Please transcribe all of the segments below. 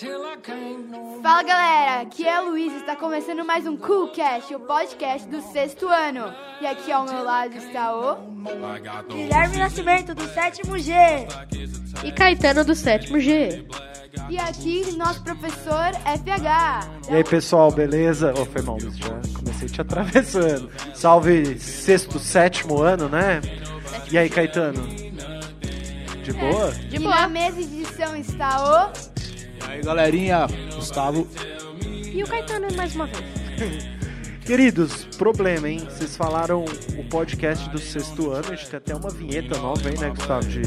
Fala galera, aqui é a Luiz, está começando mais um Coolcast, o podcast do sexto ano. E aqui ao meu lado está o Guilherme Nascimento, do sétimo G. E Caetano do sétimo G. E aqui nosso professor FH. E aí pessoal, beleza? Oh, foi mal, já comecei te atravessando. Salve sexto, sétimo ano, né? E aí, Caetano? De boa? De e na mesa de edição está o... E aí, galerinha, Gustavo. E o Caetano mais uma vez. Queridos, problema, hein? Vocês falaram o podcast do sexto ano, a gente tem até uma vinheta nova aí, né, Gustavo, de,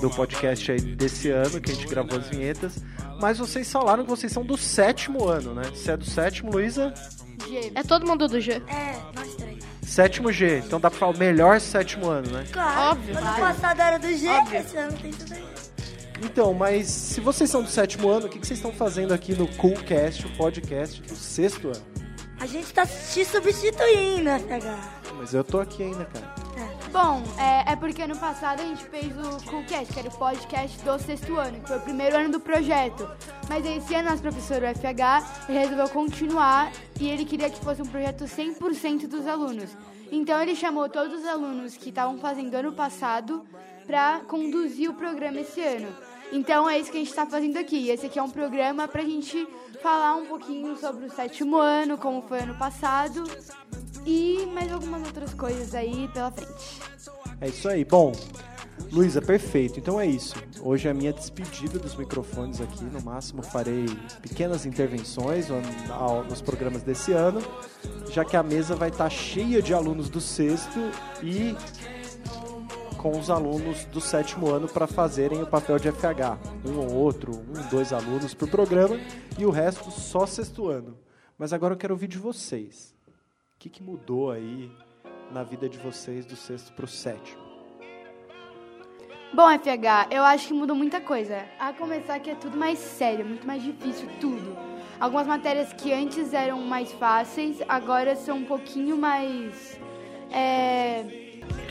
do podcast aí desse ano, que a gente gravou as vinhetas. Mas vocês falaram que vocês são do sétimo ano, né? Você é do sétimo, Luísa? G. É todo mundo do G. É, nós três. Sétimo G, então dá pra falar o melhor sétimo ano, né? Claro. Óbvio. Ano passado era do G, Óbvio. esse ano tem tudo aí. Então, mas se vocês são do sétimo ano, o que, que vocês estão fazendo aqui no Coolcast, o podcast do sexto ano? A gente tá te substituindo, FH. Mas eu tô aqui ainda, cara. Bom, é, é porque ano passado a gente fez o Coolcast, que era o podcast do sexto ano, que foi o primeiro ano do projeto. Mas esse ano nosso professor o FH resolveu continuar e ele queria que fosse um projeto 100% dos alunos. Então ele chamou todos os alunos que estavam fazendo ano passado para conduzir o programa esse ano. Então é isso que a gente está fazendo aqui. Esse aqui é um programa para a gente falar um pouquinho sobre o sétimo ano, como foi ano passado e mais algumas outras coisas aí pela frente. É isso aí. Bom, Luísa, perfeito. Então é isso. Hoje é a minha despedida dos microfones aqui. No máximo farei pequenas intervenções nos programas desse ano, já que a mesa vai estar cheia de alunos do sexto e com os alunos do sétimo ano para fazerem o papel de FH. Um ou outro, um, dois alunos por programa e o resto só sexto ano. Mas agora eu quero ouvir de vocês. O que, que mudou aí na vida de vocês do sexto para o sétimo? Bom, FH, eu acho que mudou muita coisa. A começar que é tudo mais sério, muito mais difícil, tudo. Algumas matérias que antes eram mais fáceis, agora são um pouquinho mais. É,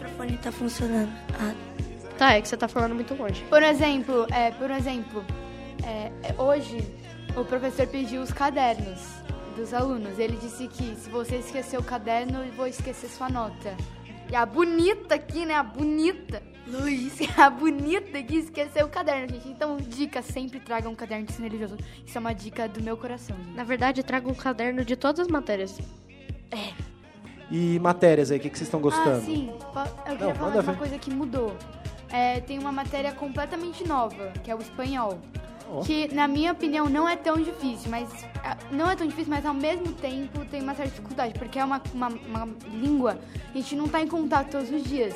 microfone tá funcionando. Ah, Tá, é que você tá falando muito longe. por exemplo, é, por exemplo, é, é, hoje o professor pediu os cadernos dos alunos. Ele disse que se você esquecer o caderno, eu vou esquecer sua nota. E a bonita aqui, né? A bonita. Luiz, a bonita que esqueceu o caderno, gente. Então, dica, sempre traga um caderno de sinalização. Isso é uma dica do meu coração, gente. Na verdade, trago um caderno de todas as matérias. E matérias aí, o que, que vocês estão gostando? Ah, sim. Eu queria Não, falar de uma ver. coisa que mudou. É, tem uma matéria completamente nova, que é o espanhol. Que, na minha opinião, não é tão difícil, mas ah, não é tão difícil, mas ao mesmo tempo tem uma certa dificuldade, porque é uma, uma, uma língua que a gente não está em contato todos os dias.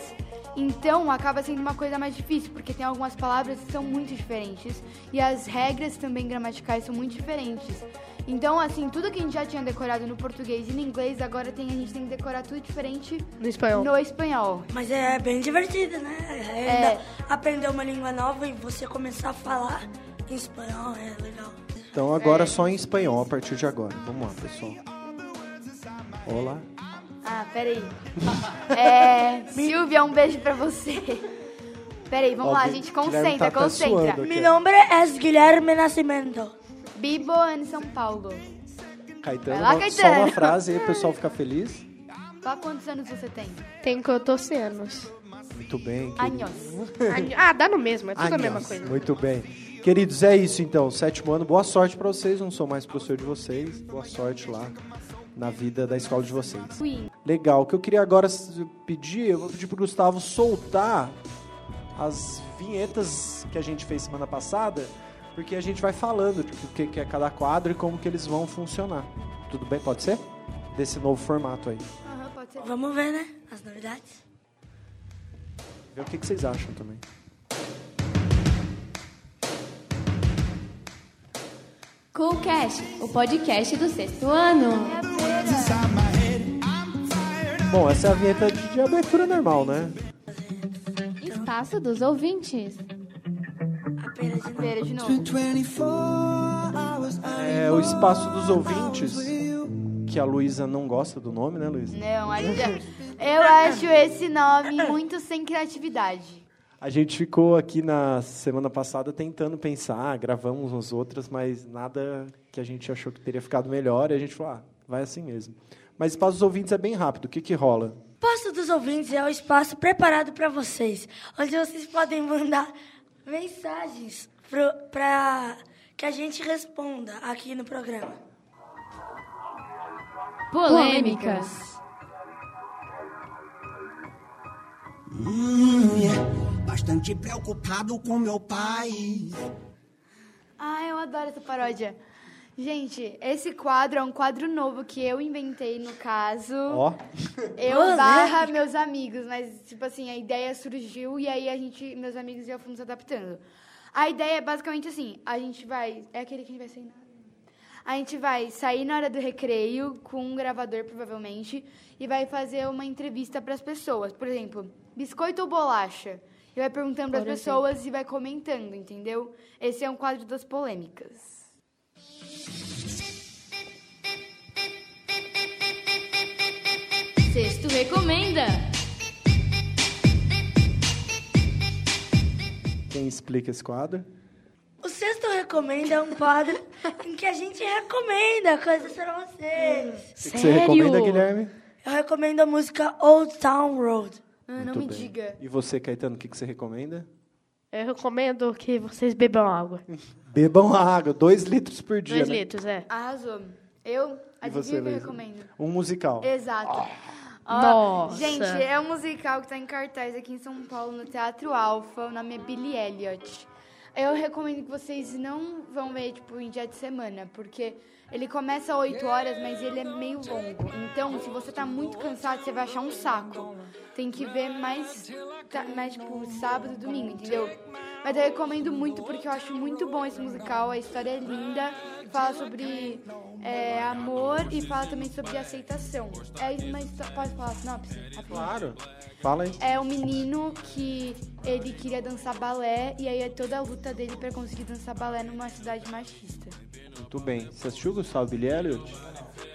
Então acaba sendo uma coisa mais difícil, porque tem algumas palavras que são muito diferentes e as regras também gramaticais são muito diferentes. Então, assim, tudo que a gente já tinha decorado no português e no inglês, agora tem, a gente tem que decorar tudo diferente No espanhol. no espanhol. Mas é bem divertido, né? É, É. Aprender uma língua nova e você começar a falar em espanhol é legal. Então agora só em espanhol a partir de agora. Vamos lá, pessoal. Olá. Ah, peraí. É, Silvia, um beijo pra você. Peraí, vamos lá, Alguém- gente, concentra, tá concentra. suando. Mi nombre es Guilherme Nascimento. Bibo em São Paulo. Caetano, Vai lá, Caetano. só uma frase aí o pessoal fica feliz. Qual quantos anos você tem? Tem 14 anos. Muito bem. querido. Anos. Ah, dá no mesmo, é tudo a mesma coisa. Muito bem. Queridos, é isso então. Sétimo ano, boa sorte pra vocês. Não sou mais professor de vocês. Boa sorte lá na vida da escola de vocês. Queen. Legal. O que eu queria agora pedir, eu vou pedir pro Gustavo soltar as vinhetas que a gente fez semana passada, porque a gente vai falando tipo, o que é cada quadro e como que eles vão funcionar. Tudo bem? Pode ser? Desse novo formato aí. Aham, pode ser. Vamos ver, né? As novidades. Ver o que, que vocês acham também. Coolcast, o podcast do sexto ano. Bom, essa é a vinheta de abertura normal, né? Espaço dos ouvintes. Pera de novo. É o espaço dos ouvintes, que a Luísa não gosta do nome, né, Luísa? Não, a gente- eu acho esse nome muito sem criatividade. A gente ficou aqui na semana passada tentando pensar, gravamos umas outras, mas nada que a gente achou que teria ficado melhor. E a gente falou, ah, vai assim mesmo. Mas espaço dos ouvintes é bem rápido. O que, que rola? Espaço dos ouvintes é o espaço preparado para vocês, onde vocês podem mandar mensagens para que a gente responda aqui no programa. Polêmicas. Hum, yeah. Bastante preocupado com meu pai. Ah, eu adoro essa paródia. Gente, esse quadro é um quadro novo que eu inventei, no caso. Ó, Eu Olé. barra meus amigos, mas, tipo assim, a ideia surgiu e aí a gente, meus amigos e eu fomos adaptando. A ideia é basicamente assim, a gente vai... É aquele que a gente vai sair na... A gente vai sair na hora do recreio com um gravador, provavelmente, e vai fazer uma entrevista para as pessoas. Por exemplo, biscoito ou bolacha? E vai perguntando para as pessoas e vai comentando, entendeu? Esse é um quadro das polêmicas. Sexto recomenda. quem explica esse quadro? O Sexto Recomenda é um quadro em que a gente recomenda coisas para vocês. O que, você recomenda, Guilherme? Eu recomendo a música Old Town Road. Ah, não Muito me bem. diga. E você, Caetano, o que, que você recomenda? Eu recomendo que vocês bebam água. Bebam água, dois litros por dia. Dois né? litros, é. Arrasou. Eu, E você, adivinha o que eu recomendo? Um musical. Exato. Ó, Nossa. Gente, é um musical que está em cartaz aqui em São Paulo, no Teatro Alfa. O nome é Billy Elliot. Eu recomendo que vocês não vão ver, tipo, em dia de semana, porque ele começa às 8 horas, mas ele é meio longo. Então, se você tá muito cansado, você vai achar um saco. Tem que ver mais, tá- mais tipo, sábado, domingo, entendeu? Mas eu recomendo muito porque eu acho muito bom esse musical. A história é linda, fala sobre é, amor e fala também sobre aceitação. É uma história. Pode falar a sinopse? Claro. Fala aí. É um menino que ele queria dançar balé e aí é toda a luta dele pra conseguir dançar balé numa cidade machista. Muito bem. Você assistiu Gustavo Billy Elliot?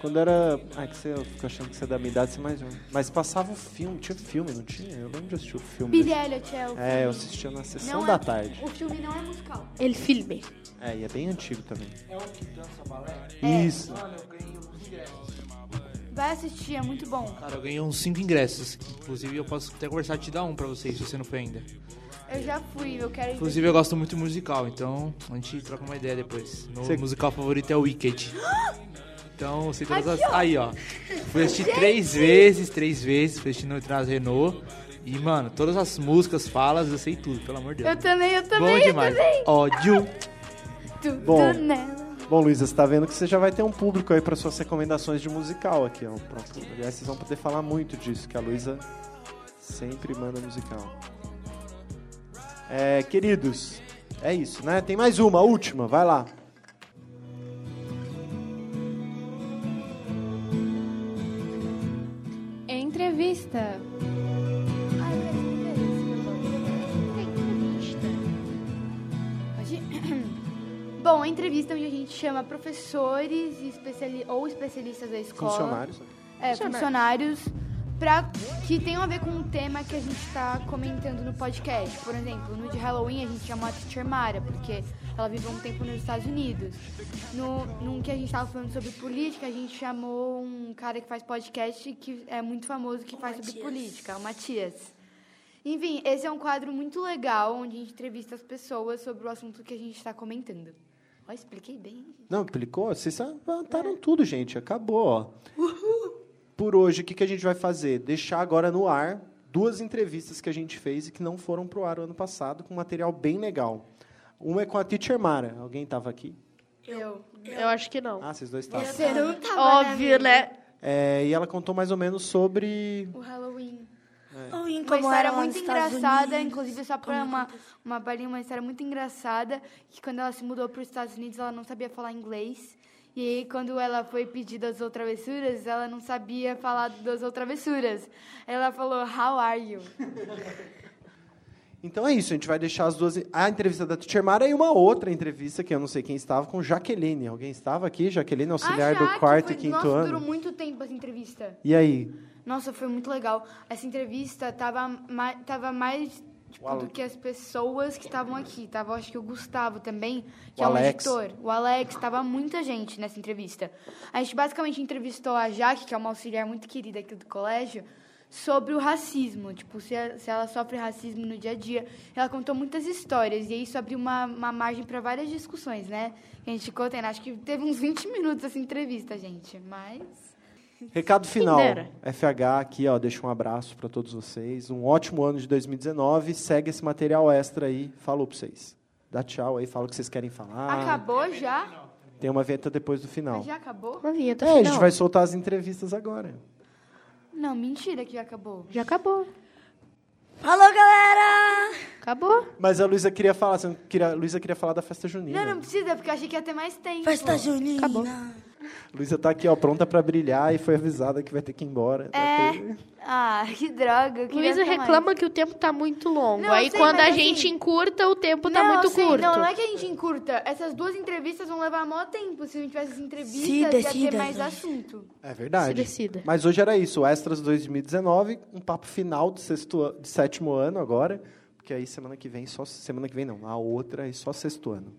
Quando era. Ai, que você eu fico achando que você é da minha idade, você é mais um. Mas passava o filme, tinha filme, não tinha? Eu lembro de assistir o filme. Billy Elliot é o É, eu filme. assistia na sessão Não da é- tarde. O filme não é musical. Ele filme. É, e é bem antigo também. É. Isso. Vai assistir, é muito bom. Cara, eu ganhei uns 5 ingressos. Inclusive, eu posso até conversar e te dar um pra vocês, se você não foi ainda. Eu já fui, eu quero ir. Inclusive, eu gosto muito de musical, então a gente troca uma ideia depois. Meu Você- musical favorito é o Wicked. Então, eu sei todas as... Aí, ó. Fui assistir três vezes, três vezes. Fui assistir no Traz Renault. E, mano, todas as músicas, falas, eu sei tudo, pelo amor de Deus. Eu também, eu Bom também, eu demais. também. Ódio. Tudo Bom. nela. Bom, Luísa, você tá vendo que você já vai ter um público aí para suas recomendações de musical aqui, ó. Pronto. Aliás, vocês vão poder falar muito disso, que a Luísa sempre manda musical. É, queridos, é isso, né? Tem mais uma, a última, vai lá. Pode? Bom, a entrevista é onde a gente chama professores e especiali ou especialistas da escola. Funcionários. É, funcionários. Pra, que tenham a ver com o tema que a gente está comentando no podcast. Por exemplo, no de Halloween a gente chamou a Teacher Mara, porque ela viveu um tempo nos Estados Unidos. No, num que a gente estava falando sobre política, a gente chamou um cara que faz podcast que é muito famoso, que faz sobre Matias. política, o Matias. Enfim, esse é um quadro muito legal, onde a gente entrevista as pessoas sobre o assunto que a gente está comentando. Ó, expliquei bem. Não, explicou? Vocês levantaram tudo, gente. Acabou, ó. Por hoje, o que, que a gente vai fazer? Deixar agora no ar duas entrevistas que a gente fez e que não foram pro ar o ano passado, com material bem legal. Uma é com a Teacher Mara. Alguém estava aqui? Eu. Eu acho que não. Ah, vocês dois estavam. Você não tava, Óbvio, né? É, e ela contou mais ou menos sobre. O Halloween. Em Uma como história muito engraçada, Unidos. inclusive só Como uma, uma palhinha, uma história muito engraçada, que quando ela se mudou para os Estados Unidos, ela não sabia falar inglês. E aí, quando ela foi pedir das outras travessuras, ela não sabia falar das outras travessuras. Ela falou, how are you? Então é isso, a gente vai deixar as duas. A entrevista da Teacher Mara e uma outra entrevista que eu não sei quem estava, com Jaqueline. Alguém estava aqui? Jaqueline, auxiliar A do quarto foi- e quinto Nossa, ano. durou muito tempo essa entrevista. E aí? Nossa, foi muito legal. Essa entrevista tava, ma tava mais tipo, do que as pessoas que estavam aqui. Tava, acho que o Gustavo também, que O é um Alex. editor. O Alex, tava muita gente nessa entrevista. A gente basicamente entrevistou a Jaque, que é uma auxiliar muito querida aqui do colégio, sobre o racismo. Tipo, se, ela sofre racismo no dia a dia. Ela contou muitas histórias. E isso abriu uma, uma margem para várias discussões, né? Que a gente ficou tendo. Acho que teve uns 20 minutos essa entrevista, gente. Mas. Recado final. FH aqui, ó, deixa um abraço para todos vocês. Um ótimo ano de 2019. Segue esse material extra aí. Falou para vocês. Dá tchau aí, fala o que vocês querem falar. Acabou já? Tem uma vinheta depois do final. Mas já acabou? Uma vinheta É, a gente final. vai soltar as entrevistas agora. Não, mentira que já acabou. Já acabou. Alô, galera! Acabou. Mas a Luísa queria falar, você não queria, a Luísa queria falar da festa junina. Não, não precisa, porque eu achei que ia ter mais tempo. Festa junina. Acabou. Luísa tá aqui, ó, pronta para brilhar e foi avisada que vai ter que ir embora. É. Ter- Ah, que droga. Luísa reclama mais. que o tempo tá muito longo. Não, Aí sei, quando a assim- gente encurta, o tempo tá não, muito assim, curto. Não, não é que a gente encurta. Essas duas entrevistas vão levar maior tempo. Se a gente tivesse as entrevistas, Se ia ter mais assunto. É verdade. Se decida. Mas hoje era isso, o Extras 2019, um papo final do sexto, de sétimo ano agora, porque aí semana que vem só semana que vem não, a outra é só sexto ano.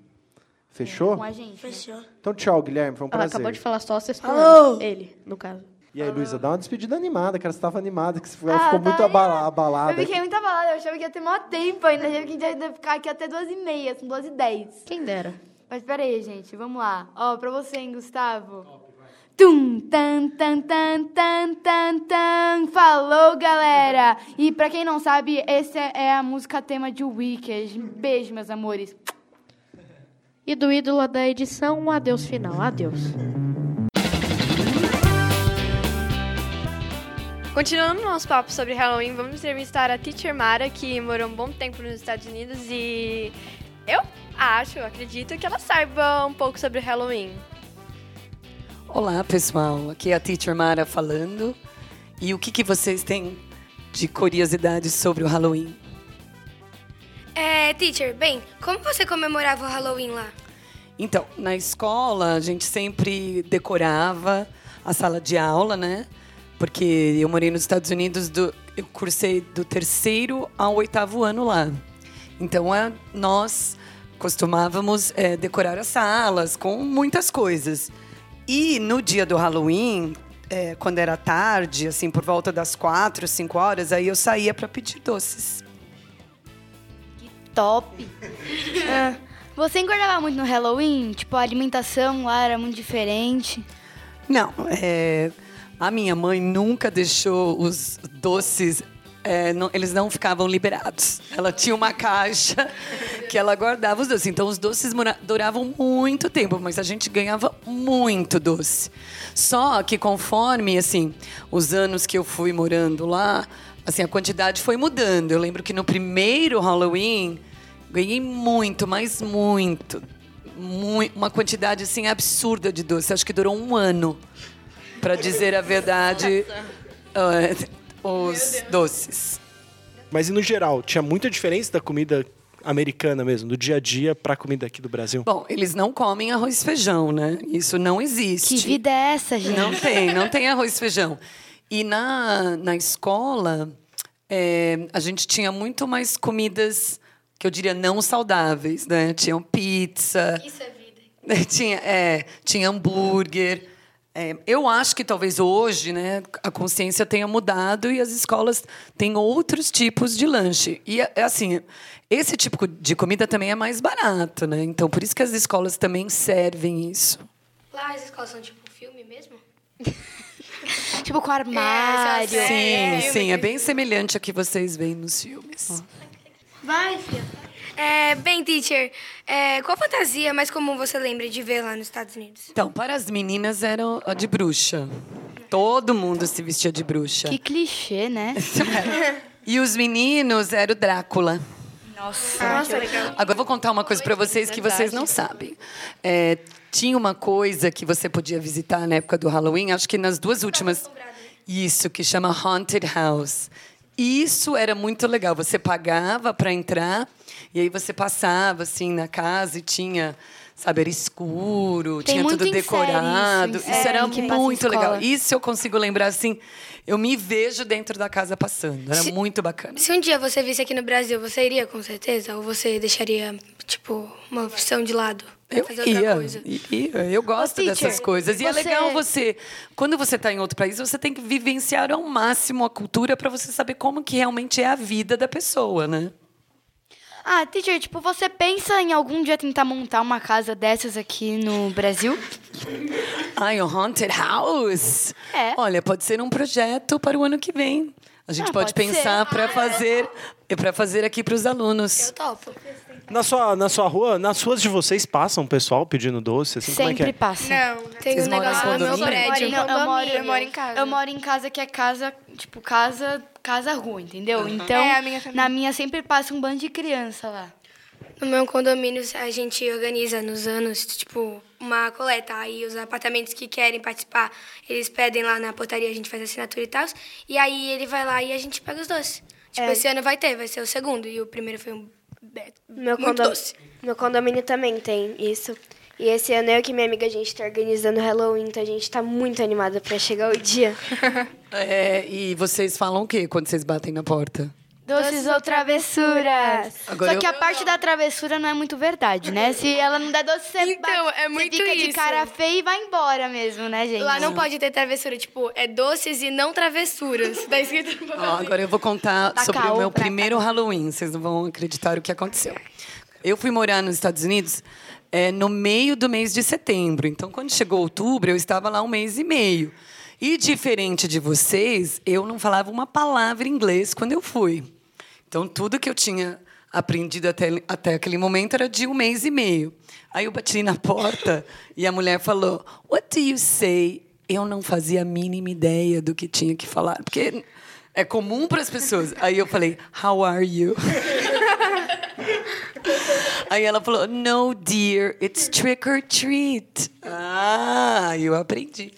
Fechou? Com a gente. né? Fechou. Então tchau, Guilherme, foi um Ela prazer. acabou de falar só Alô? ano. Ele, no caso. E aí, Luísa, dá uma despedida animada, cara, você estava animada, que você ficou, Ah, ficou tá muito abala- aí. abalada. Eu fiquei muito abalada. Eu achava que ia ter maior tempo ainda. Achava que a gente ia ficar aqui até duas e meia. São duas e dez. Quem dera. Mas peraí, gente. Vamos lá. Ó, pra você, hein, Gustavo. Tum, tan, tan, tan, tan, tan, tan. Falou, galera! E pra quem não sabe, essa é a música tema de Wicked. Beijo, meus amores. E do ídolo da edição, um adeus final. Adeus. Continuando nosso papo sobre Halloween, vamos entrevistar a Teacher Mara, que morou um bom tempo nos Estados Unidos e eu acho, eu acredito que ela saiba um pouco sobre Halloween. Olá, pessoal. Aqui é a Teacher Mara falando. E o que, que vocês têm de curiosidade sobre o Halloween? É, teacher, bem, como você comemorava o Halloween lá? Então, na escola, a gente sempre decorava a sala de aula, né? Porque eu morei nos Estados Unidos, do, eu cursei do terceiro ao oitavo ano lá. Então, nós costumávamos é, decorar as salas com muitas coisas. E no dia do Halloween, é, quando era tarde, assim, por volta das quatro, cinco horas, aí eu saía para pedir doces. Top! Ah, você engordava muito no Halloween? Tipo, a alimentação lá era muito diferente. Não, é, a minha mãe nunca deixou os doces. é, não- eles não ficavam liberados. Ela tinha uma caixa que ela guardava os doces. Então, os doces duravam muito tempo, mas a gente ganhava muito doce. Só que conforme, assim, os anos que eu fui morando lá, assim, a quantidade foi mudando. Eu lembro que no primeiro Halloween, ganhei muito, mas muito. Mui- uma quantidade, assim, absurda de doce. Acho que durou um ano, para dizer a verdade, ah, os doces. Mas e no geral, tinha muita diferença da comida americana mesmo, do dia a dia para a comida aqui do Brasil? Bom, eles não comem arroz e feijão, né? Isso não existe. Que vida é essa, gente? Não tem, não tem arroz e feijão. E na, na escola, é, a gente tinha muito mais comidas que eu diria não saudáveis, né? Tinham pizza. Isso é vida. tinha, é, tinha hambúrguer. É, eu acho que talvez hoje, né, a consciência tenha mudado e as escolas têm outros tipos de lanche. E é assim, esse tipo de comida também é mais barato, né? Então por isso que as escolas também servem isso. Lá as escolas são tipo filme mesmo? Tipo, com armário. É, Sim, filme sim, é bem semelhante a que vocês veem nos filmes. Vai, filha. É, bem, teacher, é, qual fantasia mais comum você lembra de ver lá nos Estados Unidos? Então, para as meninas era a de bruxa. Todo mundo se vestia de bruxa. Que clichê, né? E os meninos era o Drácula. Nossa, Nossa, legal. Agora eu vou contar uma coisa para vocês que vocês não sabem. É, tinha uma coisa que você podia visitar na época do Halloween, acho que nas duas últimas. Isso, que chama Haunted House. Isso era muito legal. Você pagava para entrar e aí você passava assim na casa e tinha sabe, era escuro, Tem tinha tudo série decorado. isso, Isso, era muito legal. Isso eu consigo lembrar assim. Eu me vejo dentro da casa passando. Era Se- muito bacana. Se um dia você visse aqui no Brasil, você iria com certeza? Ou você deixaria, tipo, uma opção de lado? Eu ia, ia, eu gosto teacher, dessas coisas. E é você- legal você, quando você está em outro país, você tem que vivenciar ao máximo a cultura para você saber como que realmente é a vida da pessoa, né? Ah, teacher, tipo, você pensa em algum dia tentar montar uma casa dessas aqui no Brasil? Ai, o Haunted House. É. Olha, pode ser um projeto para o ano que vem. A gente Ah, pode, pode pensar para fazer, para fazer aqui para os alunos. Eu topo. Na sua, na sua rua, nas ruas de vocês passam o pessoal pedindo doce? Assim, como é que Sempre é? passa. Não, tem Vocês um negócio no meu prédio. Não, eu, moro, eu moro em casa. Eu moro em casa que é casa, tipo, casa, casa rua, entendeu? Então, É, a minha na minha sempre passa um bando de criança lá. No meu condomínio, a gente organiza nos anos, tipo, uma coleta. Aí os apartamentos que querem participar, eles pedem lá na portaria, a gente faz assinatura e tal. E aí ele vai lá e a gente pega os doces. Tipo, É. esse ano vai ter, vai ser o segundo. E o primeiro foi um Meu, doce. meu condomínio também tem isso. E esse ano eu e minha amiga, a gente tá organizando o Halloween, então a gente tá muito animada pra chegar o dia. É, e vocês falam o quê quando vocês batem na porta? Doces ou travessuras. Agora Só que eu- a parte da travessura não é muito verdade, né? Se ela não der doce, você, Então, bate- é você muito fica de isso. cara feia e vai embora mesmo, né, gente? Lá não pode ter travessura, tipo, é doces e não travessuras. Tá escrito no Ó, papel. agora eu vou contar Da sobre o meu primeiro Halloween. Vocês não vão acreditar o que aconteceu. Eu fui morar nos Estados Unidos é, no meio do mês de setembro. Então, quando chegou outubro, eu estava lá um mês e meio. E, diferente de vocês, eu não falava uma palavra em inglês quando eu fui. Então, tudo que eu tinha aprendido até, até aquele momento era de um mês e meio. Aí eu bati na porta e a mulher falou: What do you say? Eu não fazia a mínima ideia do que tinha que falar, porque é comum para as pessoas. Aí eu falei: How are you? Aí ela falou: No, dear, it's trick or treat. Ah, eu aprendi.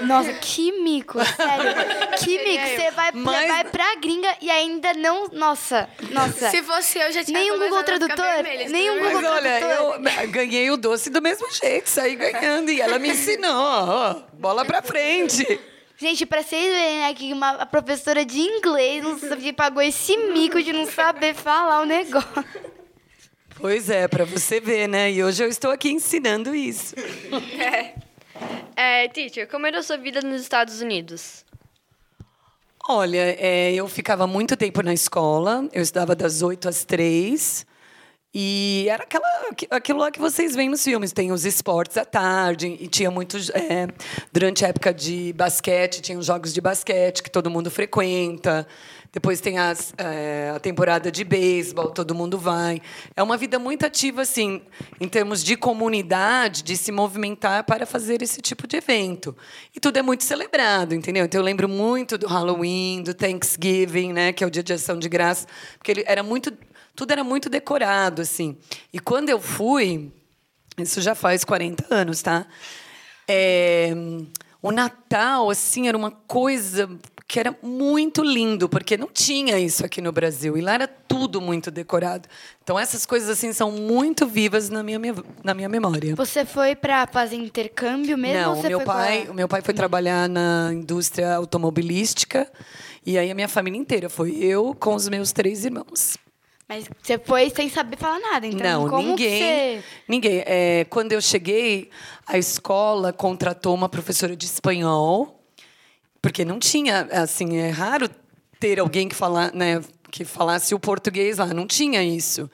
Nossa, que mico, sério. Que mico. Você vai, você Mas- vai pra gringa e ainda não. Nossa, nossa. Se fosse eu, já tinha Nem um Google Tradutor? Nem um? Google Mas olha, Tradutor. eu ganhei o doce do mesmo jeito, saí ganhando. E ela me ensinou, ó, bola pra frente. Gente, pra vocês verem né, que uma a professora de inglês não sabia, pagou esse mico de não saber falar o negócio. Pois é, pra você ver, né? E hoje eu estou aqui ensinando isso. É, teacher, como era a sua vida nos Estados Unidos? Olha, é, eu ficava muito tempo na escola, eu estudava das 8 às 3. E era aquela, aquilo lá que vocês veem nos filmes. Tem os esportes à tarde, e tinha muitos. é, durante a época de basquete, tinha os jogos de basquete que todo mundo frequenta. Depois tem as, é, a temporada de beisebol, todo mundo vai. É uma vida muito ativa, assim, em termos de comunidade, de se movimentar para fazer esse tipo de evento. E tudo é muito celebrado, entendeu? Então eu lembro muito do Halloween, do Thanksgiving, né, que é o Dia de Ação de Graça, porque ele era muito, tudo era muito decorado, assim. E quando eu fui, isso já faz 40 anos, tá? É, o Natal, assim, era uma coisa que era muito lindo, porque não tinha isso aqui no Brasil. E lá era tudo muito decorado. Então, essas coisas, assim, são muito vivas na minha, na minha memória. Você foi pra fazer intercâmbio mesmo? Não, você meu pai, o meu pai foi trabalhar na indústria automobilística. E aí a minha família inteira foi eu com os meus três irmãos. Mas você foi sem saber falar nada, então Não, como ninguém. você... Ninguém. É, quando eu cheguei, a escola contratou uma professora de espanhol, porque não tinha, assim, é raro ter alguém que, fala, né, que falasse o português lá, não tinha isso.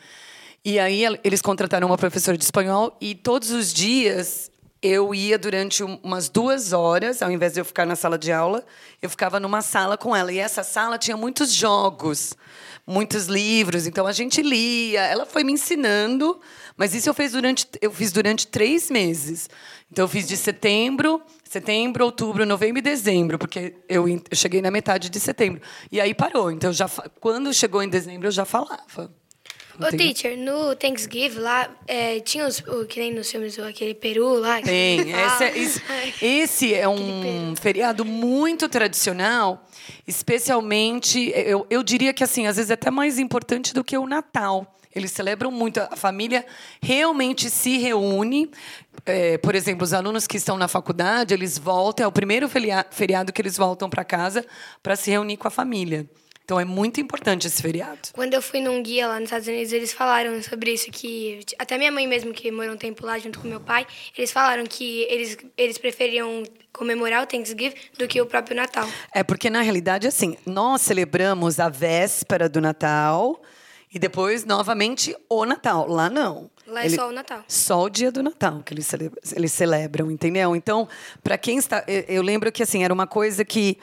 E aí el- eles contrataram uma professora de espanhol e todos os dias eu ia durante um- umas duas horas, ao invés de eu ficar na sala de aula, eu ficava numa sala com ela. E essa sala tinha muitos jogos, muitos livros, então a gente lia. Ela foi me ensinando, mas isso eu fiz durante, eu fiz durante três meses. Então eu fiz de setembro, setembro, outubro, novembro e dezembro, porque eu, eu cheguei na metade de setembro. E aí parou. Então já, quando chegou em dezembro eu já falava. Ô, teacher, no Thanksgiving lá, é, tinha os, o, que nem nos filmes, aquele peru lá. Tem. fala. Esse é, esse- esse é um feriado muito tradicional, especialmente, eu, eu diria que assim, às vezes é até mais importante do que o Natal. Eles celebram muito. A família realmente se reúne. É, por exemplo, os alunos que estão na faculdade, eles voltam, é o primeiro feria- feriado que eles voltam para casa para se reunir com a família. Então é muito importante esse feriado. Quando eu fui num guia lá nos Estados Unidos, eles falaram sobre isso, que até minha mãe mesmo, que morou um tempo lá junto com meu pai, eles falaram que eles, eles preferiam comemorar o Thanksgiving do que o próprio Natal. É porque, na realidade, assim, nós celebramos a véspera do Natal e depois, novamente, o Natal. Lá não. Lá é Ele- só o Natal. Só o dia do Natal que eles celebram, eles celebram entendeu? Então, para quem está. Eu, lembro que, assim, era uma coisa que.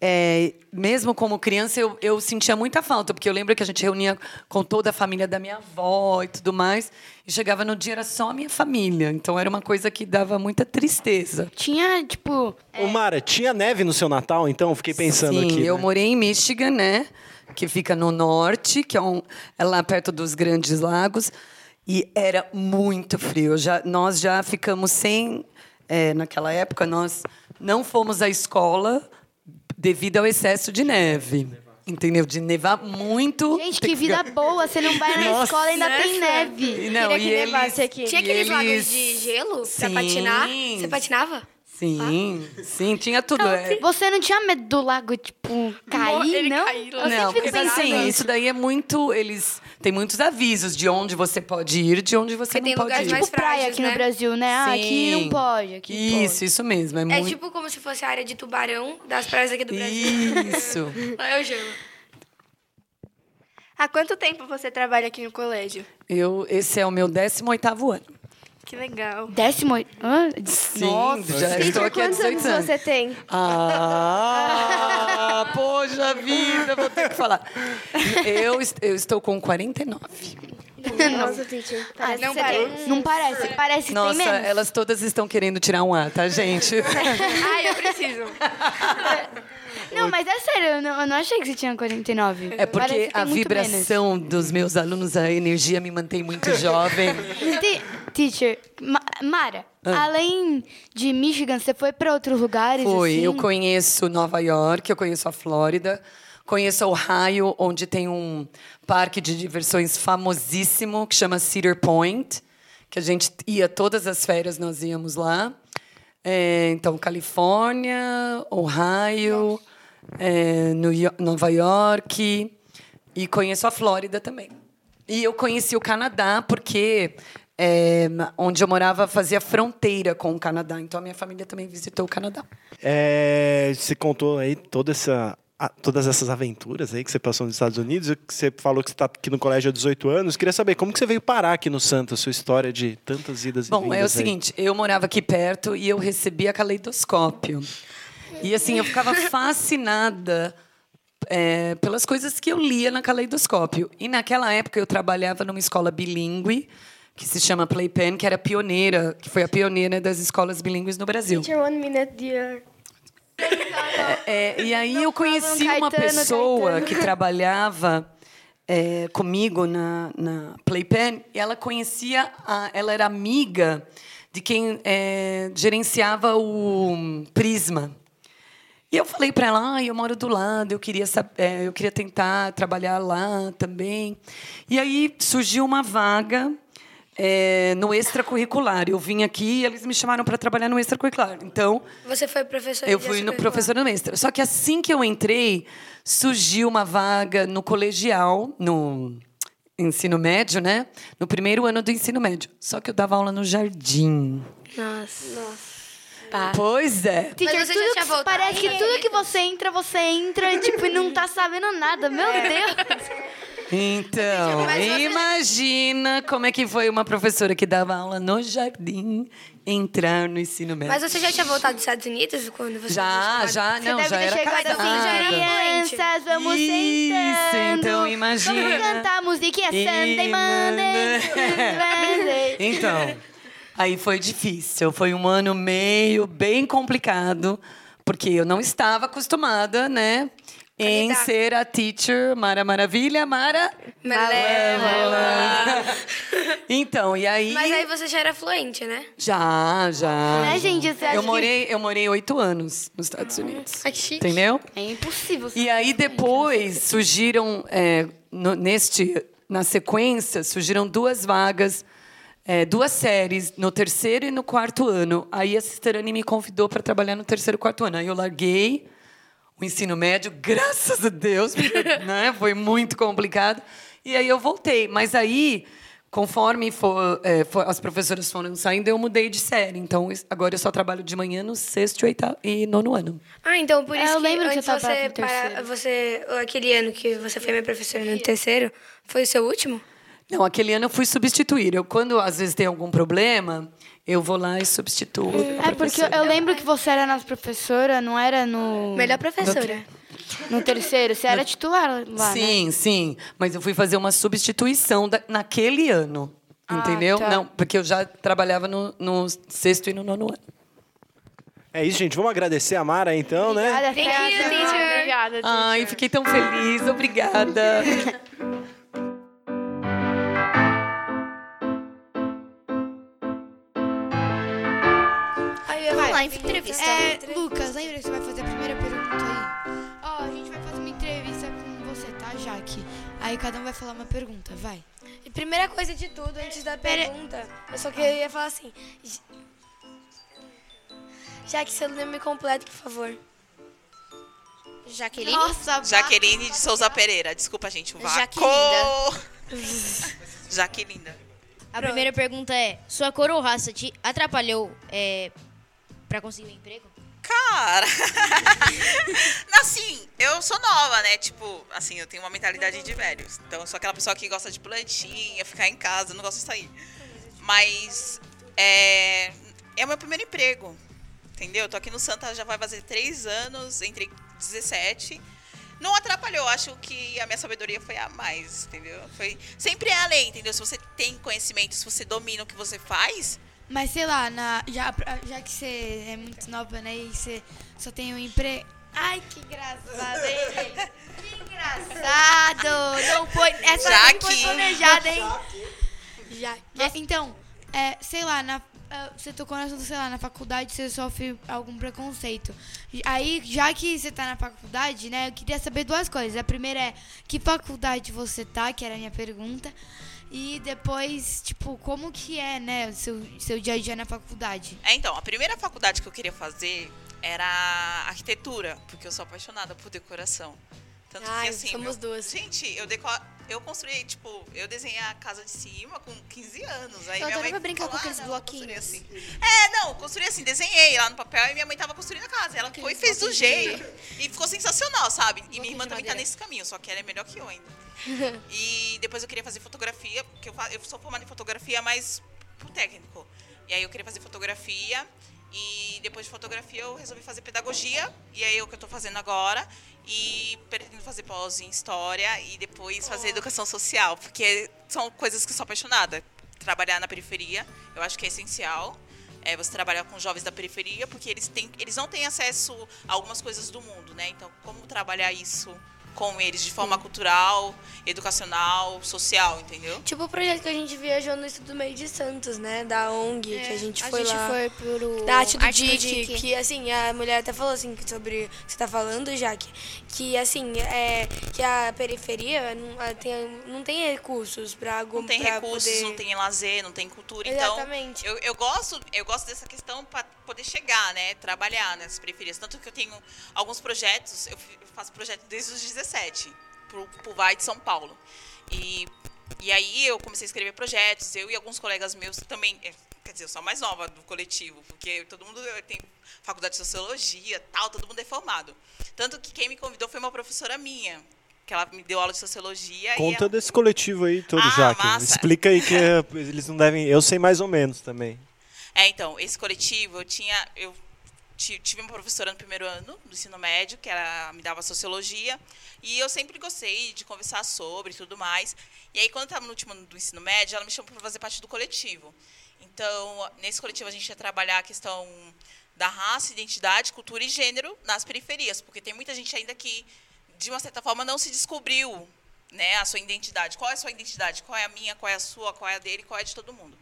é, mesmo como criança, eu, eu sentia muita falta, porque eu lembro que a gente reunia com toda a família da minha avó e tudo mais, e chegava no dia, era só a minha família. Então, era uma coisa que dava muita tristeza. Tinha, tipo. Ô, Mara, tinha neve no seu Natal, então? Eu Fiquei pensando Sim, aqui. eu né? morei em Michigan, né? Que fica no norte, que é, um, é lá perto dos Grandes Lagos. E era muito frio. Já, nós já ficamos sem. é, naquela época, nós não fomos à escola devido ao excesso de neve. Entendeu? De nevar muito. Gente, que vida boa. Você não vai na Nossa. escola e ainda tem neve. E não, Queria e que nevasse eles- aqui. Tinha aqueles lagos eles- de gelo pra Sim. patinar. Você patinava? Sim, sim, tinha tudo. é. Você não tinha medo do lago, tipo, cair, Ele não? cair lá. Eu Não, porque pensando assim, nisso. isso daí é muito. Eles têm muitos avisos de onde você pode ir, de onde você Porque não tem pode ir. mais Tipo praia frágeis, aqui né? no Brasil, né? Ah, aqui não pode, aqui pode. Isso, isso mesmo. É, É muito. tipo como se fosse a área de tubarão das praias aqui do Brasil. Isso. Lá é o gelo. Há quanto tempo você trabalha aqui no colégio? Eu, esse é o meu 18 ano. Que legal. Décimo. Hã? Sim, Nossa. já estou aqui há Quantos 18 anos anos. você tem? Ah, poxa vida, vou ter que falar. Eu, eu estou com 49. Nossa, teacher. Parece não que você parece. Não parece. Parece que Nossa, tem menos. elas todas estão querendo tirar um ar, tá, gente? Ai, eu preciso. Não, mas é sério, eu não, eu não achei que você tinha 49. É porque a vibração dos meus alunos, a energia me mantém muito jovem. Te- Teacher, Ma- Mara, Ah. além de Michigan, você foi pra outros lugares? Foi, assim? eu conheço Nova York, eu conheço a Flórida, conheço Ohio, onde tem um parque de diversões famosíssimo que chama Cedar Point, que a gente ia todas as férias, nós íamos lá. É, então, Califórnia, Ohio, é, Yo- Nova York e conheço a Flórida também. E eu conheci o Canadá porque é, onde eu morava fazia fronteira com o Canadá, então a minha família também visitou o Canadá. É, você contou aí toda essa, todas essas aventuras aí que você passou nos Estados Unidos. e que Você falou que você está aqui no colégio há 18 anos. Queria saber como que você veio parar aqui no Santos, sua história de tantas idas e Bom, vindas é o aí. seguinte, eu morava aqui perto e eu recebia caleidoscópio. E assim, eu ficava fascinada é, pelas coisas que eu lia na caleidoscópio. E naquela época eu trabalhava numa escola bilíngue que se chama Playpen, que era pioneira, que foi a pioneira das escolas bilíngues no Brasil. Teacher, one minute, dear. É, e aí eu conheci uma pessoa que trabalhava é, comigo na, na Playpen e ela conhecia, a, ela era amiga de quem é, gerenciava o Prisma. E eu falei para ela, ah, eu moro do lado, eu queria, sab- é, eu queria tentar trabalhar lá também. E aí surgiu uma vaga é, no extracurricular. Eu vim aqui e eles me chamaram para trabalhar no extracurricular. Então, Você foi professor eu fui no extracurricular. professor no extra. Só que assim que eu entrei, surgiu uma vaga no colegial, no ensino médio, né? No primeiro ano do ensino médio. Só que eu dava aula no jardim. Nossa. Nossa. Pois é. Teacher, Mas você tudo já tinha que- voltado? parece que tudo que você entra, você entra e tipo, e não tá sabendo nada. Meu Deus. Então, você- imagina como é que foi uma professora que dava aula no jardim entrar no ensino médio. Mas você já tinha voltado dos Estados Unidos quando você Já, já, Você não, deve já era chegado casada. assim, já era crianças, vamos Isso, sentando. então imagina. Vamos cantar a musiquinha Sunday, Monday, Monday. Então, aí foi difícil. Foi um ano meio bem complicado, porque eu não estava acostumada, né? Em ser a teacher Mara Maravilha, Mara Malévola. Então, e aí. Mas aí você já era fluente, né? Já, já. Né, gente? Você Eu que- morei, eu morei oito anos nos Estados Unidos. Ai, que chique. Entendeu? É impossível. E aí depois surgiram é, no- neste na sequência, surgiram duas vagas, é, duas séries, no terceiro e no quarto ano. Aí a Sisterane me convidou para trabalhar no terceiro e quarto ano. Aí eu larguei o ensino médio, graças a Deus, porque, né, foi muito complicado. E aí eu voltei. Mas aí, conforme for, é, for- as professoras foram saindo, eu mudei de série. Então, agora eu só trabalho de manhã no sexto e, oitavo, e nono ano. Ah, então por É, isso eu que lembro que antes você tava para, você, aquele ano que você foi minha professora no terceiro, foi o seu último? Não, aquele ano eu fui substituir. Eu, quando às vezes tem algum problema, eu vou lá e substituo. É porque eu, lembro que você era nossa professora, não era no. Melhor professora. No terceiro, você era titular lá, né? Sim, sim. Mas eu fui fazer uma substituição da- naquele ano. Ah, entendeu? tá. Não, porque eu já trabalhava no, no sexto e no nono ano. É isso, gente. Vamos agradecer a Mara, então, né? Obrigada, Fernanda. Obrigada, Ai, fiquei tão feliz. Obrigada. lá, entrevista. É, Lucas, lembra que você vai fazer a primeira pergunta aí? Ó, a gente vai fazer uma entrevista com você, tá, Jaque? Aí cada um vai falar uma pergunta, vai. E primeira coisa de tudo, antes da Pera- pergunta, eu só queria falar assim. J- Já que seu nome completo, por favor. Jaqueline? Nossa, Jaqueline de Souza Pereira. Desculpa, gente. O vácuo. Jaquelinda. A primeira pergunta é: sua cor ou raça te atrapalhou é, pra conseguir um emprego? Cara, assim, eu sou nova, né? Tipo, assim, eu tenho uma mentalidade de velhos. Então, eu sou aquela pessoa que gosta de plantinha, ficar em casa, não gosto de sair. Mas é, é o meu primeiro emprego, entendeu? Eu tô aqui no Santa já vai fazer três anos, entre 17. Não atrapalhou, acho que a minha sabedoria foi a mais, entendeu? Foi sempre é além, entendeu? Se você tem conhecimento, se você domina o que você faz, Mas sei lá, na, já, já que você é muito nova, né? E você só tem um emprego. Ai, que engraçado, hein, gente? Que engraçado! Não foi. Essa Já nem foi planejada, hein? Já. então, é, sei lá, na, ah, você tocou no assunto, sei lá, na faculdade você sofre algum preconceito. Aí, já que você tá na faculdade, né, eu queria saber duas coisas. A primeira é que faculdade você tá, que era a minha pergunta. E depois, tipo, como que é, né, o seu, seu dia a dia na faculdade? É, então, a primeira faculdade que eu queria fazer era arquitetura, porque eu sou apaixonada por decoração. Tanto Ai, que assim. somos meu- Gente, eu, deco... eu construí, tipo, eu desenhei a casa de cima com 15 anos. Aí Eu minha mãe brincar falou, com aqueles "Ah, bloquinhos." assim. É, não, construí assim, desenhei lá no papel e minha mãe tava construindo a casa. Ela foi e fez do jeito. E ficou sensacional, sabe? E minha irmã também tá nesse caminho, só que ela é melhor que eu ainda. E depois eu queria fazer fotografia, porque eu, eu sou formada em fotografia, mas pro técnico. E aí eu queria fazer fotografia. E depois de fotografia eu resolvi fazer pedagogia. E aí é o que eu tô fazendo agora. E pretendo fazer pós em história e depois fazer educação social. Porque são coisas que eu sou apaixonada. Trabalhar na periferia, eu acho que é essencial. É você trabalhar com jovens da periferia, porque eles, têm, eles não têm acesso a algumas coisas do mundo, né? Então, como trabalhar isso com eles de forma cultural, educacional, social, entendeu? Tipo o projeto que a gente viajou no Estudo Meio de Santos, né? Da ONG, que a gente a foi gente lá. foi pro Da arte do Arte do Dick, Dick. que assim, a mulher até falou assim sobre o que você tá falando, Jaque, que assim, é que a periferia não ah, tem, não tem recursos algum Não tem recursos, poder... não tem lazer, não tem cultura. Exatamente. Então, eu, eu gosto, eu gosto dessa questão para poder chegar, né? Trabalhar nessas periferias. Tanto que eu tenho alguns projetos, eu faço projeto desde os 17, pro, pro Vai de São Paulo. E, e aí eu comecei a escrever projetos, eu e alguns colegas meus também. é, Quer dizer, eu sou a mais nova do coletivo, porque todo mundo tem faculdade de sociologia, tal, todo mundo é formado. Tanto que quem me convidou foi uma professora minha, que ela me deu aula de sociologia. Conta ela- desse coletivo aí todo, Ah, Jaque. massa. Explica aí que eh, eles não devem. Eu sei mais ou menos também. É, então, esse coletivo, eu tinha. Eu ti- tive uma professora no primeiro ano do ensino médio, que ela me dava sociologia, e eu sempre gostei de conversar sobre e tudo mais. E aí, quando eu estava no último ano do ensino médio, ela me chamou para fazer parte do coletivo. Então, nesse coletivo, a gente ia trabalhar a questão da raça, identidade, cultura e gênero nas periferias, porque tem muita gente ainda que, de uma certa forma, não se descobriu né, a sua identidade. Qual é a sua identidade? Qual é a minha? Qual é a sua? Qual é a dele? Qual é a de todo mundo?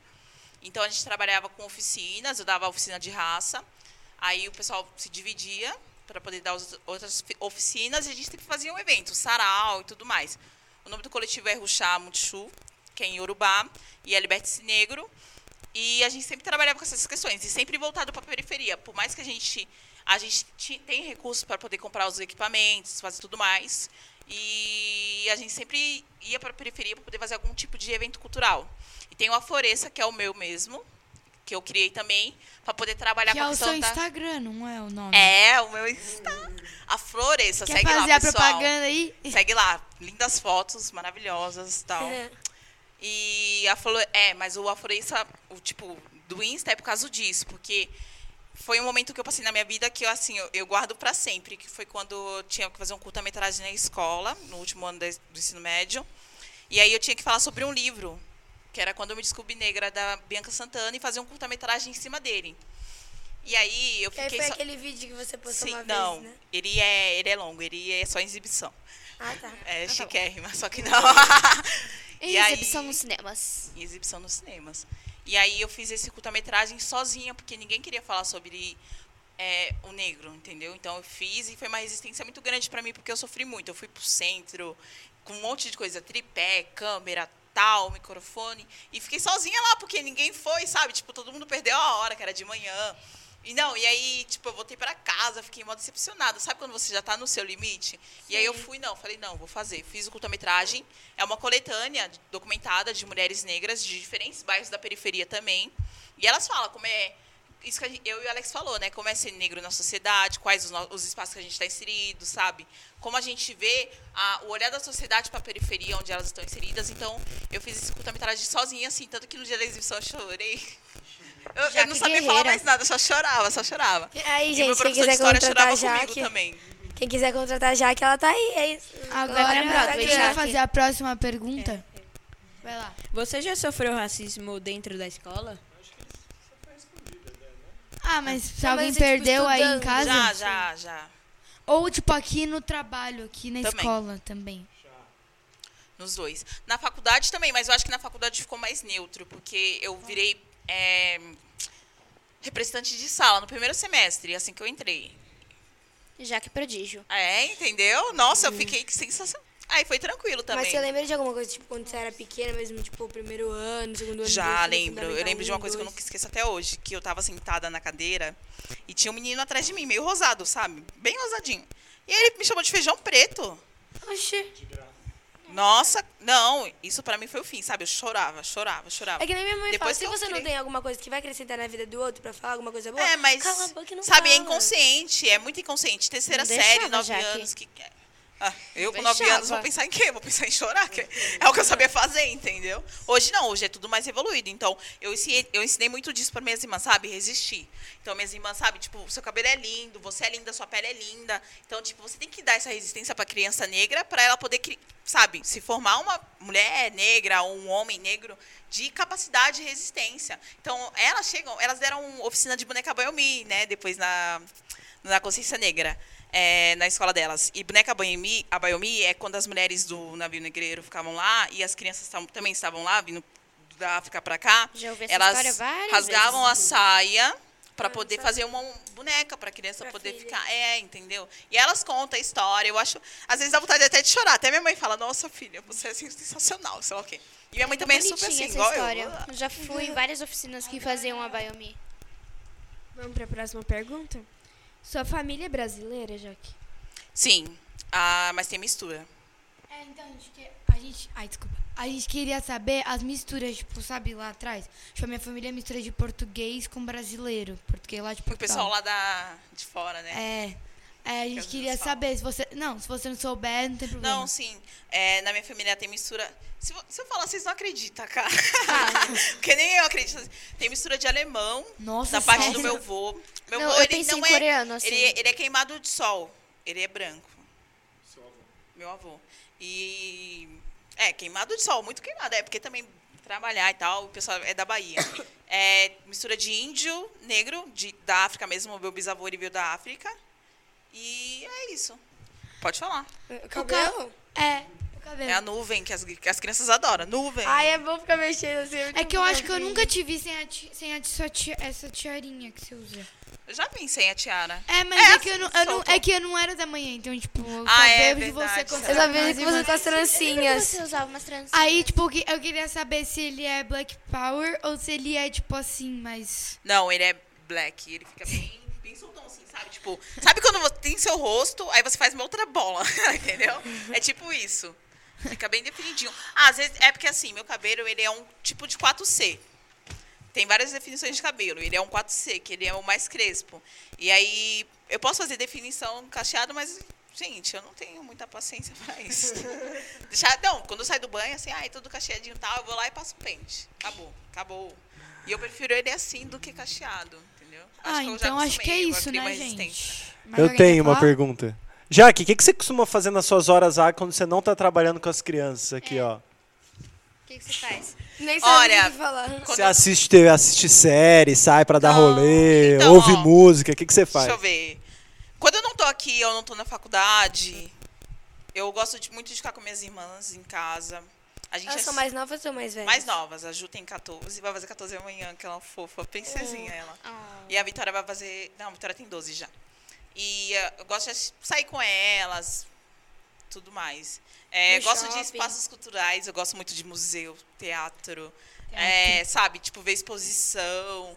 Então a gente trabalhava com oficinas, eu dava oficina de raça, aí o pessoal se dividia para poder dar as outras fi- oficinas e a gente sempre fazia um evento, sarau e tudo mais. O nome do coletivo é Ruxá Multishu, que é em Yorubá, e é Liberte-se Negro. E a gente sempre trabalhava com essas questões, e sempre voltado para a periferia. Por mais que a gente, a gente tem recursos para poder comprar os equipamentos, fazer tudo mais. E a gente sempre ia para a periferia para poder fazer algum tipo de evento cultural. E tem o Afloresça, que é o meu mesmo, que eu criei também, para poder trabalhar Que com é a o questão seu da... Instagram, não é o nome? É, o meu Insta. A Floresça, Quer segue fazer lá, a pessoal. propaganda aí? Segue lá. Lindas fotos, maravilhosas e tal. É. E a Flor... É, mas o Afloresça, o tipo, do Insta é por causa disso, porque foi um momento que eu passei na minha vida que eu, assim, eu, eu guardo para sempre, que foi quando eu tinha que fazer um curta-metragem na escola, no último ano do ensino médio. E aí eu tinha que falar sobre um livro, que era Quando Eu Me Descobri Negra, da Bianca Santana, e fazer um curta-metragem em cima dele. E aí eu Que aí fiquei foi só... aquele vídeo que você postou Sim, uma não, vez, né? ele é, ele é longo, ele é só exibição. Ah, tá. É Ah, tá chiquérrima, só que não. Em E aí- exibição nos cinemas. Em exibição nos cinemas. E aí eu fiz esse curta-metragem sozinha, porque ninguém queria falar sobre é, o negro, entendeu? Então eu fiz e foi uma resistência muito grande para mim, porque eu sofri muito. Eu fui pro centro, com um monte de coisa, tripé, câmera, tal, microfone, e fiquei sozinha lá, porque ninguém foi, sabe? Tipo, todo mundo perdeu a hora, que era de manhã. E não, e aí, tipo, eu voltei para casa, fiquei mó decepcionada. Sabe quando você já tá no seu limite? E aí eu fui, não, falei, não, vou fazer. Fiz o curta-metragem. É uma coletânea documentada de mulheres negras de diferentes bairros da periferia também. E elas falam como é. Isso que gente- eu e o Alex falou, né? Como é ser negro na sociedade, quais os, os espaços que a gente está inserido, sabe? Como a gente vê a- o olhar da sociedade para a periferia onde elas estão inseridas. Então, eu fiz esse curta-metragem sozinha, assim, tanto que no dia da exibição eu chorei. Eu, eu não sabia falar guerreira. mais nada, só chorava, só chorava. Aí, E gente, meu quem professor de quiser história contratar a chorava comigo Jaque, também. quem quiser contratar a Jaque, ela tá aí. É isso. Agora, Lembrando, quem vai fazer a próxima pergunta? Vai lá. Você já sofreu racismo dentro da escola? Ah, mas se Não, alguém mas, tipo, perdeu aí em casa? Já, já, já. Ou, tipo, aqui no trabalho, aqui na Também. escola também. Nos dois. Na faculdade também, mas eu acho que na faculdade ficou mais neutro, porque eu virei é, representante de sala no primeiro semestre, assim que eu entrei. Já que prodígio. É, entendeu? Nossa, eu fiquei sensacional. Aí foi tranquilo também. Mas você lembra de alguma coisa, tipo, quando você era pequena mesmo, tipo, primeiro ano, segundo ano? Já do ensino lembro. Eu lembro de um, uma coisa que eu dois? nunca esqueço até hoje, que eu tava sentada na cadeira e tinha um menino atrás de mim, meio rosado, sabe? Bem rosadinho. E aí ele me chamou de feijão preto. Oxi. Nossa, não, isso pra mim foi o fim, sabe? Eu chorava, chorava, chorava. É que nem minha mãe Depois fala, que se você não tem alguma coisa que vai acrescentar na vida do outro pra falar alguma coisa boa, É, mas. cala a boca e não sabe, é fala. inconsciente, é muito inconsciente. Terceira Não série, nove anos. Que... Ah, eu com Deixava. nove anos vou pensar em quê? Vou pensar em chorar. que É o que eu sabia fazer, entendeu? Hoje não, hoje é tudo mais evoluído. Então, eu ensinei, eu ensinei muito disso para minhas irmãs, sabe? Resistir. Então, minhas irmãs, sabe? Tipo, seu cabelo é lindo, você é linda, sua pele é linda. Então, tipo, você tem que dar essa resistência pra criança negra para ela poder, sabe? Se formar uma mulher negra ou um homem negro de capacidade e resistência. Então, elas chegam, elas deram oficina de boneca Bayomi, né? Depois na, na Consciência Negra. É, na escola delas. E boneca Bayomi, a Bayomi é quando as mulheres do navio negreiro ficavam lá e as crianças tavam- também estavam lá, vindo da África para cá. Já ouvi essa elas história várias rasgavam vezes. a saia para poder fazer uma boneca para a criança poder ficar. É, entendeu? E elas contam a história. Eu acho. Às vezes dá vontade até de chorar. Até minha mãe fala: Nossa, filha, você é sensacional, sei lá o quê. E minha mãe também é super assim, essa igual história. eu. Eu já fui em várias oficinas que faziam a Biomi. Vamos para a próxima pergunta? Sua família é brasileira, Jaque? Sim, ah, mas tem mistura. É, então, a gente, que- a gente. Ai, desculpa. A gente queria saber as misturas, tipo, sabe, lá atrás? Tipo, a minha família é mistura de português com brasileiro. Português lá de O Portugal. pessoal lá da, de fora, né? É. É, a gente as queria saber se você. Não, se você não souber, não tem problema. Não, sim. É, na minha família tem mistura. Se, se eu falar, vocês não acreditam, cara. Porque nem eu acredito. Tem mistura de alemão. Nossa, da parte do meu avô. Meu Não, avô, eu ele não é. coreano, assim. Ele, ele é queimado de sol. Ele é branco. Meu avô. E. É, queimado de sol, muito queimado. É, porque também trabalhar e tal, o pessoal é da Bahia. É mistura de índio, negro, de, da África mesmo. O meu bisavô ele veio da África. E é isso. Pode falar. Cabelo? É. cabelo. É a nuvem que as, que as crianças adoram. Nuvem. Ai, é bom ficar mexendo assim. É que eu acho que eu nunca te vi sem, a ti- sem a sua tia- essa tiarinha que você usa. Eu já pensei a tiara. É, mas é, que eu não, eu não- é que eu não era da manhã, então, tipo, eu Ah, é vejo você você Eu que você irmã. tá as trancinhas. Você usava umas trancinhas. Aí, tipo, eu queria saber se ele é Black Power ou se ele é, tipo, assim, mas... Não, ele é black. Ele fica bem, bem soltão assim, sabe? Tipo, sabe quando você tem seu rosto, aí você faz uma outra bola, entendeu? É tipo isso. Fica bem definidinho. Ah, às vezes é porque assim, meu cabelo, ele é um tipo de 4C. Tem várias definições de cabelo. Ele é um 4C, que ele é o mais crespo. E aí, eu posso fazer definição cacheado, mas, gente, eu não tenho muita paciência pra isso. Deixar, não, quando eu saio do banho, assim, ai, tudo cacheadinho e tal, eu vou lá e passo pente. Acabou, acabou. E eu prefiro ele assim do que cacheado, entendeu? Ah, que eu já então acho que é eu isso, né, gente? Eu tenho uma pergunta. Jaque, o que, que você costuma fazer nas suas horas vagas quando você não tá trabalhando com as crianças aqui, ó? O que, que você faz? Nem Olha, o que falar. Você assiste TV, assiste série, sai pra dar rolê, então, ouve ó, música, o que, que você faz? Deixa eu ver. Quando eu não tô aqui, eu não tô na faculdade, eu gosto de- muito de ficar com minhas irmãs em casa. A gente Elas é são mais novas ou mais velhas? mais novas. A Ju tem 14, vai fazer 14 amanhã, aquela fofa, princesinha ela. E a Vitória vai fazer. Não, a Vitória tem 12 já. E eh, eu gosto de sair com elas, tudo mais. É, gosto de shopping. espaços culturais, eu gosto muito de museu, teatro. É, sabe, tipo, ver exposição.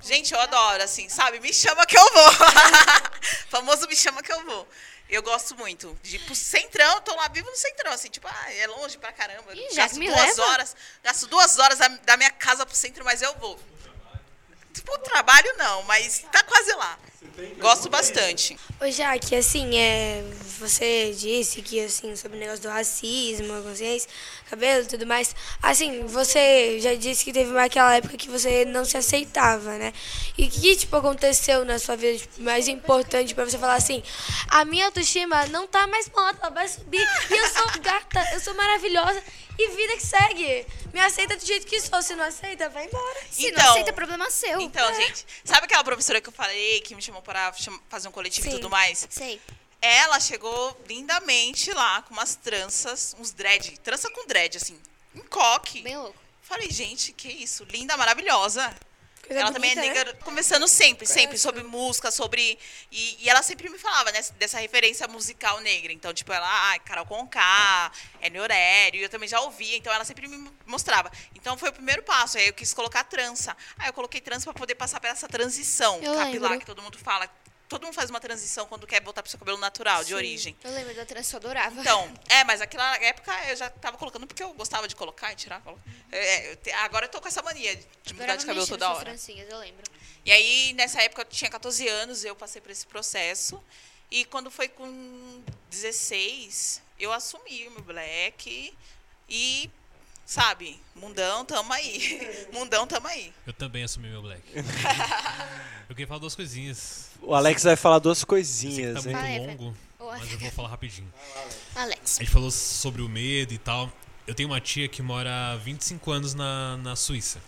Gente, eu adoro, assim, sabe? Me chama que eu vou. Famoso me chama que eu vou. Eu gosto muito. Pro centrão, tô lá vivo no centrão, assim, tipo, ah, é longe pra caramba. Ih, gasto duas leva. horas. Gasto duas horas da, da minha casa pro centro, mas eu vou. Tipo, trabalho não, mas tá quase lá. Gosto bastante. Ô, Jaque, assim, é, você disse que, assim, sobre o negócio do racismo, consciência, cabelo e tudo mais. Assim, você já disse que teve aquela época que você não se aceitava, né? E o que, tipo, aconteceu na sua vida tipo, mais importante pra você falar assim, a minha autoestima não tá mais alta, ela vai subir. E eu sou gata, eu sou maravilhosa. E vida que segue. Me aceita do jeito que sou. Se não aceita, vai embora. Se não aceita, é problema seu. Então, É. gente, sabe aquela professora que eu falei que me chamou para fazer um coletivo e Sim. tudo mais? Sei. Ela chegou lindamente lá com umas tranças, uns dread, trança com dread, assim, em coque. Bem louco. Falei, gente, que isso, linda, maravilhosa. Coisa ela também é bonita, né? negra, conversando sempre, sempre sobre música, sobre. E, e ela sempre me falava né, dessa referência musical negra. Então, tipo, ela, ah, Carol Conká, Enio Aurélio, eu também já ouvia, então ela sempre me mostrava. Então foi o primeiro passo. Aí eu quis colocar trança. Aí eu coloquei trança para poder passar por essa transição Eu capilar lembro. que todo mundo fala. Todo mundo faz uma transição quando quer voltar pro seu cabelo natural, de Sim. origem. Eu lembro da trança, eu adorava. Então, é, mas naquela época eu já tava colocando porque eu gostava de colocar e tirar. É, eu te- agora eu tô com essa mania de de mudar de cabelo toda hora. trancinhas, eu lembro. E aí, nessa época, eu tinha 14 anos, eu passei por esse processo. E quando foi com 16, eu assumi o meu black e, sabe, mundão, tamo aí. mundão, tamo aí. Eu também assumi meu black. eu queria falar duas coisinhas. O Alex vai falar duas Eu coisinhas, sei que tá hein? muito longo, mas eu vou falar rapidinho. Alex. A gente falou sobre o medo e tal. Eu tenho uma tia que mora há 25 anos na, na Suíça.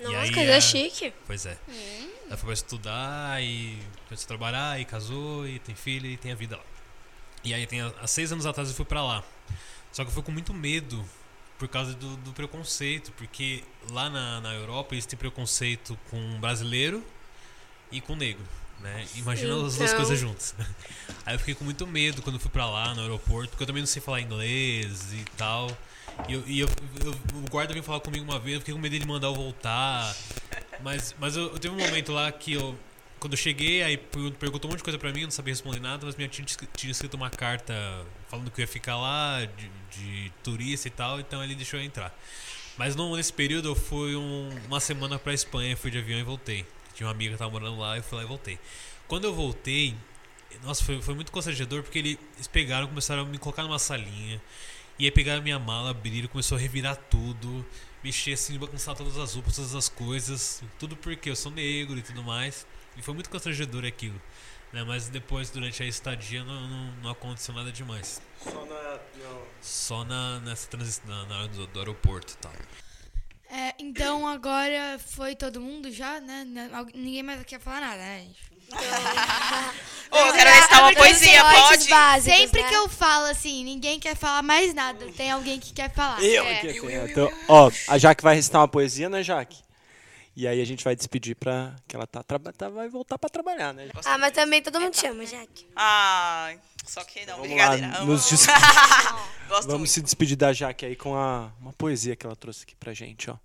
Nossa, aí coisa a- chique. Pois é. Hum. Ela foi pra estudar e começou a trabalhar e casou e tem filha e tem a vida lá. E aí tem, há seis anos atrás eu fui pra lá. Só que eu fui com muito medo por causa do, do preconceito, porque lá na, na Europa eles têm preconceito com brasileiro e com negro. Né? Imagina as duas Então. coisas juntas. Aí eu fiquei com muito medo quando fui pra lá no aeroporto, porque eu também não sei falar inglês e tal. E, eu, e eu- eu- o guarda veio falar comigo uma vez, eu fiquei com medo dele mandar eu voltar. Mas, mas eu, eu teve um momento lá que eu. Quando eu cheguei, aí per- perguntou um monte de coisa pra mim, eu não sabia responder nada, mas minha tia tinha escrito uma carta falando que eu ia ficar lá de, de turista e tal, então ele deixou eu entrar. Mas nesse período eu fui um- uma semana pra Espanha, fui de avião e voltei. Tinha uma amiga que tava morando lá, eu fui lá e voltei. Quando eu voltei, nossa, foi, foi muito constrangedor porque ele- eles pegaram, começaram a me colocar numa salinha. E aí pegaram minha mala, abriram, começou a revirar tudo, mexer assim, bagunçar todas as roupas, todas as coisas. Tudo porque eu sou negro e tudo mais. E foi muito constrangedor aquilo. Né? Mas depois, durante a estadia, não, não, não aconteceu nada demais. Só na. Só na, nessa transição, na, na hora do, do aeroporto e tal. É, então agora foi todo mundo já, né? Ninguém mais quer falar nada, né, gente? Ô, eu quero recitar uma poesia, pode? Sempre né? que eu falo assim, ninguém quer falar mais nada. Tem alguém que quer falar. Eu É. aqui, aqui. Então, ó, a Jaque vai recitar uma poesia, né, Jaque? E aí a gente vai despedir pra. que ela tá, tá- vai voltar pra trabalhar, né? Ah, mas também todo mundo chama, Jaque. Ai, só que não, Vamos brincadeira. lá, nos des- Vamos muito. se despedir da Jaque aí com a, uma poesia que ela trouxe aqui pra gente, ó.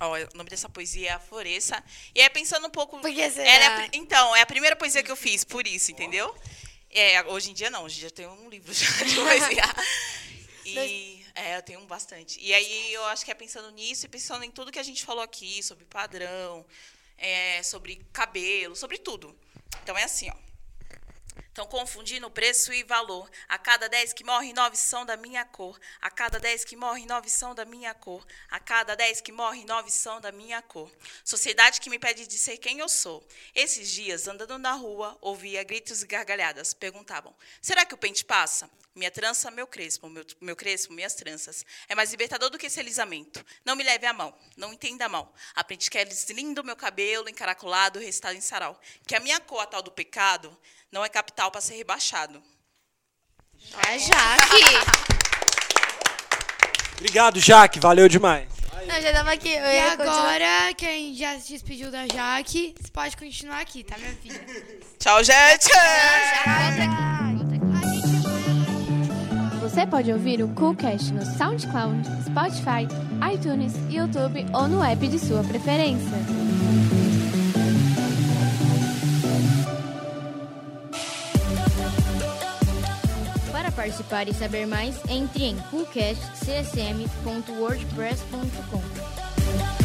Ó, o nome dessa poesia é A Floresça. E é pensando um pouco. Por que será? Ela é então, é a primeira poesia que eu fiz, por isso, entendeu? É, hoje em dia não, hoje em dia eu tenho um livro já de poesia. E é, eu tenho bastante. E aí eu acho que é pensando nisso e pensando em tudo que a gente falou aqui, sobre padrão, é, sobre cabelo, sobre tudo. Então é assim, ó. Estão confundindo preço e valor. A cada 10 que morrem, 9 são da minha cor. A cada 10 que morrem, 9 são da minha cor. A cada 10 que morrem, 9 são da minha cor. Sociedade que me pede de ser quem eu sou. Esses dias, andando na rua, ouvia gritos e gargalhadas. Perguntavam: será que o pente passa? Minha trança, meu crespo, meu, meu crespo, minhas tranças. É mais libertador do que esse alisamento. Não me leve a mão, não entenda a mão. Aprende que é lindo meu cabelo, encaracolado, restado em sarau. Que a minha cor, a tal do pecado, não é capital para ser rebaixado. Ah, Jaque! Obrigado, Jaque, valeu demais. Não, já tava aqui. Eu E continuar. agora, quem já se despediu da Jaque, você pode continuar aqui, tá, minha filha? Tchau, gente! Você pode ouvir o Coolcast no SoundCloud, Spotify, iTunes, YouTube ou no app de sua preferência. Para participar e saber mais, entre em coolcastcsm.wordpress.com.